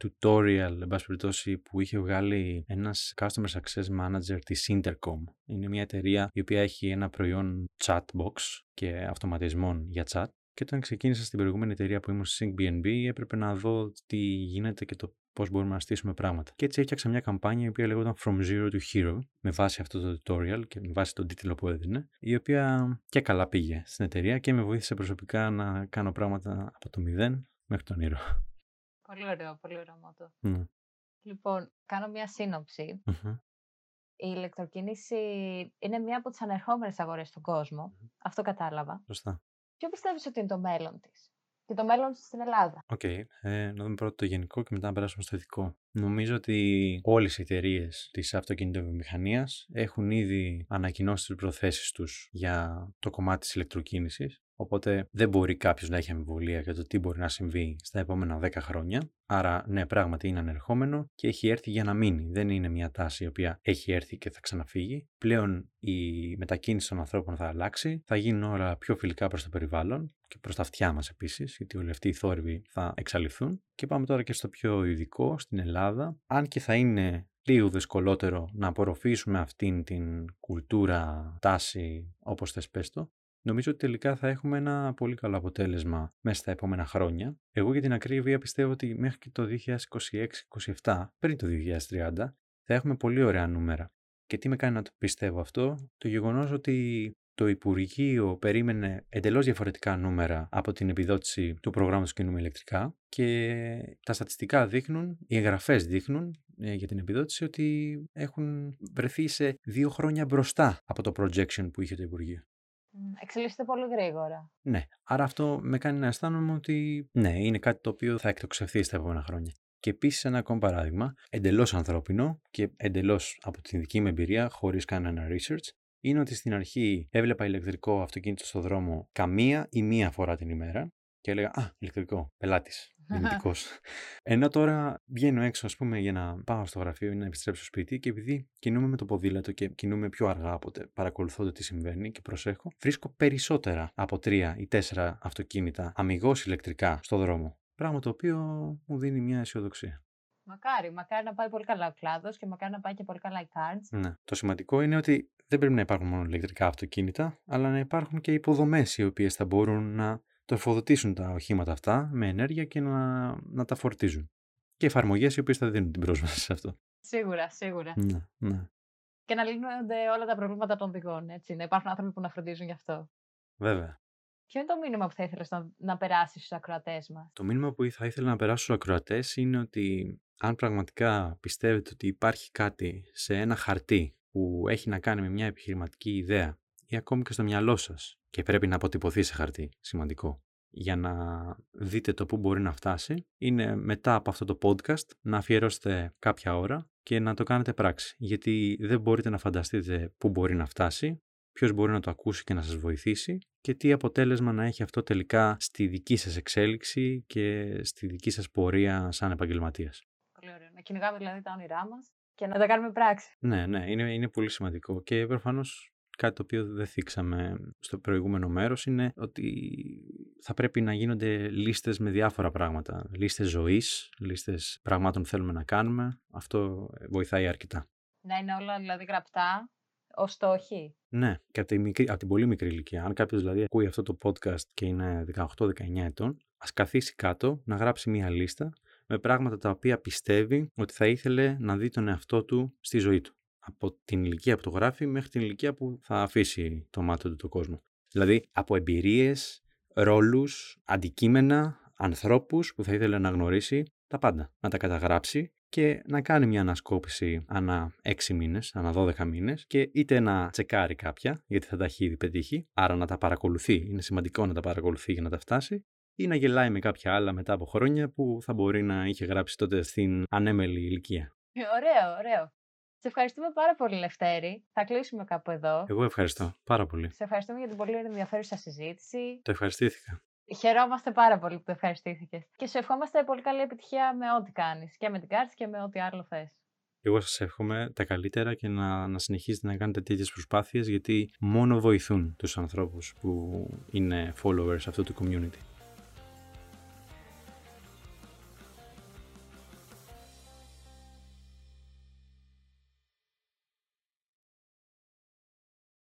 tutorial, εν πάση περιπτώσει, που είχε βγάλει ένας Customer Success Manager της Intercom. Είναι μια εταιρεία η οποία έχει ένα προϊόν chatbox και αυτοματισμών για chat και όταν ξεκίνησα στην προηγούμενη εταιρεία που ήμουν στη SyncBNB, έπρεπε να δω τι γίνεται και το πώς μπορούμε να στήσουμε πράγματα. Και έτσι έφτιαξα μια καμπάνια η οποία λέγονταν From Zero to Hero, με βάση αυτό το tutorial και με βάση τον τίτλο που έδινε, η οποία και καλά πήγε στην εταιρεία και με βοήθησε προσωπικά να κάνω πράγματα από το μηδέν μέχρι τον ήρωα. Πολύ ωραίο, πολύ ωραίο μότο. Ναι. Λοιπόν, κάνω μια σύνοψη Η ηλεκτροκίνηση είναι μία από τις ανερχόμενες αγορές στον κόσμο. Αυτό κατάλαβα. Σωστά. Ποιο πιστεύεις ότι είναι το μέλλον της και το μέλλον στην Ελλάδα; OK. Okay. Ε, να δούμε πρώτα το γενικό και μετά να περάσουμε στο ειδικό. Νομίζω ότι όλες οι εταιρείες της αυτοκινητοβιομηχανίας έχουν ήδη ανακοινώσει τις προθέσεις τους για το κομμάτι της ηλεκτροκίνησης. Οπότε δεν μπορεί κάποιος να έχει αμφιβολία για το τι μπορεί να συμβεί στα επόμενα 10 χρόνια. Άρα, ναι, πράγματι είναι ανερχόμενο και έχει έρθει για να μείνει. Δεν είναι μια τάση η οποία έχει έρθει και θα ξαναφύγει. Πλέον η μετακίνηση των ανθρώπων θα αλλάξει, θα γίνουν όλα πιο φιλικά προς το περιβάλλον και προς τα αυτιά μας επίσης, γιατί όλοι αυτοί οι θόρυβοι θα εξαλειφθούν. Και πάμε τώρα και στο πιο ειδικό, στην Ελλάδα. Αν και θα είναι λίγο δυσκολότερο να απορροφήσουμε αυτήν την κουλτούρα, τάση, όπως θες πες το, Νομίζω ότι τελικά θα έχουμε ένα πολύ καλό αποτέλεσμα μέσα στα επόμενα χρόνια. Εγώ για την ακρίβεια πιστεύω ότι μέχρι και το 2026-27, πριν το 2030, θα έχουμε πολύ ωραία νούμερα. Και τι με κάνει να το πιστεύω αυτό, το γεγονός ότι το Υπουργείο περίμενε εντελώς διαφορετικά νούμερα από την επιδότηση του προγράμματος κινούμε ηλεκτρικά και τα στατιστικά δείχνουν, οι εγγραφές δείχνουν ε, για την επιδότηση ότι έχουν βρεθεί σε δύο χρόνια μπροστά από το projection που είχε το Υπουργείο. Εξελίσσεται πολύ γρήγορα. Ναι. Άρα αυτό με κάνει να αισθάνομαι ότι ναι, είναι κάτι το οποίο θα εκτοξευθεί στα επόμενα χρόνια. Και επίσης ένα ακόμα παράδειγμα, εντελώς ανθρώπινο και εντελώς από την δική μου εμπειρία, χωρίς κανένα research, είναι ότι στην αρχή έβλεπα ηλεκτρικό αυτοκίνητο στο δρόμο καμία ή μία φορά την ημέρα και έλεγα Α, ηλεκτρικό, πελάτης, δυνητικό. Ενώ τώρα βγαίνω έξω, ας πούμε, για να πάω στο γραφείο ή να επιστρέψω στο σπίτι και επειδή κινούμαι με το ποδήλατο και κινούμαι πιο αργά από παρακολουθώ το τι συμβαίνει και προσέχω, βρίσκω περισσότερα από τρία ή τέσσερα αυτοκίνητα αμυγός ηλεκτρικά στο δρόμο. Πράγμα το οποίο μου δίνει μια αισιοδοξία. Μακάρι, μακάρι να πάει πολύ καλά ο κλάδος και μακάρι να πάει και πολύ καλά οι cards. Ναι. Το σημαντικό είναι ότι δεν πρέπει να υπάρχουν μόνο ηλεκτρικά αυτοκίνητα, αλλά να υπάρχουν και υποδομές οι οποίες θα μπορούν να τροφοδοτήσουν τα οχήματα αυτά με ενέργεια και να, να τα φορτίζουν. Και εφαρμογές οι οποίες θα δίνουν την πρόσβαση σε αυτό. Σίγουρα, σίγουρα. Ναι, ναι. Και να λύνονται όλα τα προβλήματα των οδηγών, έτσι. Να υπάρχουν άνθρωποι που να φροντίζουν γι' αυτό. Βέβαια. Ποιο είναι το μήνυμα που θα ήθελες να, να περάσεις στους ακροατές μας, Το μήνυμα που θα ήθελα να περάσω στους ακροατές είναι ότι αν πραγματικά πιστεύετε ότι υπάρχει κάτι σε ένα χαρτί που έχει να κάνει με μια επιχειρηματική ιδέα ή ακόμη και στο μυαλό σας και πρέπει να αποτυπωθεί σε χαρτί, σημαντικό, για να δείτε το πού μπορεί να φτάσει, είναι μετά από αυτό το podcast να αφιερώσετε κάποια ώρα και να το κάνετε πράξη. Γιατί δεν μπορείτε να φανταστείτε πού μπορεί να φτάσει ποιος μπορεί να το ακούσει και να σας βοηθήσει και τι αποτέλεσμα να έχει αυτό τελικά στη δική σας εξέλιξη και στη δική σας πορεία σαν επαγγελματίας. Πολύ ωραία. Να κυνηγάμε δηλαδή τα όνειρά μας και να τα κάνουμε πράξη. Ναι, ναι, είναι, είναι πολύ σημαντικό και προφανώς κάτι το οποίο δεν θίξαμε στο προηγούμενο μέρος είναι ότι θα πρέπει να γίνονται λίστες με διάφορα πράγματα. Λίστες ζωής, λίστες πραγμάτων που θέλουμε να κάνουμε. Αυτό βοηθάει αρκετά. Να είναι όλα δηλαδή γραπτά ως στόχοι; Ναι, και από, μικρή, από την πολύ μικρή ηλικία. Αν κάποιος δηλαδή ακούει αυτό το podcast και είναι 18-19 ετών, ας καθίσει κάτω να γράψει μια λίστα με πράγματα τα οποία πιστεύει ότι θα ήθελε να δει τον εαυτό του στη ζωή του από την ηλικία που το γράφει μέχρι την ηλικία που θα αφήσει το μάτι του το κόσμο. Δηλαδή από εμπειρίες, ρόλους, αντικείμενα, ανθρώπους που θα ήθελε να γνωρίσει, τα πάντα. Να τα καταγράψει και να κάνει μια ανασκόπηση ανά 6 μήνες, ανά 12 μήνες και είτε να τσεκάρει κάποια, γιατί θα τα έχει ήδη πετύχει, άρα να τα παρακολουθεί, είναι σημαντικό να τα παρακολουθεί για να τα φτάσει, ή να γελάει με κάποια άλλα μετά από χρόνια που θα μπορεί να είχε γράψει τότε στην ανέμελη ηλικία. Ωραίο, ωραίο. Σε ευχαριστούμε πάρα πολύ, Λευτέρη. Θα κλείσουμε κάπου εδώ. Εγώ ευχαριστώ πάρα πολύ. Σε ευχαριστούμε για την πολύ ενδιαφέρουσα συζήτηση. Το ευχαριστήθηκα. Χαιρόμαστε πάρα πολύ που το ευχαριστήθηκες. Και σου ευχόμαστε πολύ καλή επιτυχία με ό,τι κάνεις. Και με την κάρτα και με ό,τι άλλο θες. Εγώ σας εύχομαι τα καλύτερα και να, να συνεχίσετε να κάνετε τέτοιες προσπάθειες γιατί μόνο βοηθούν τους ανθρώπους που είναι followers αυτού του community.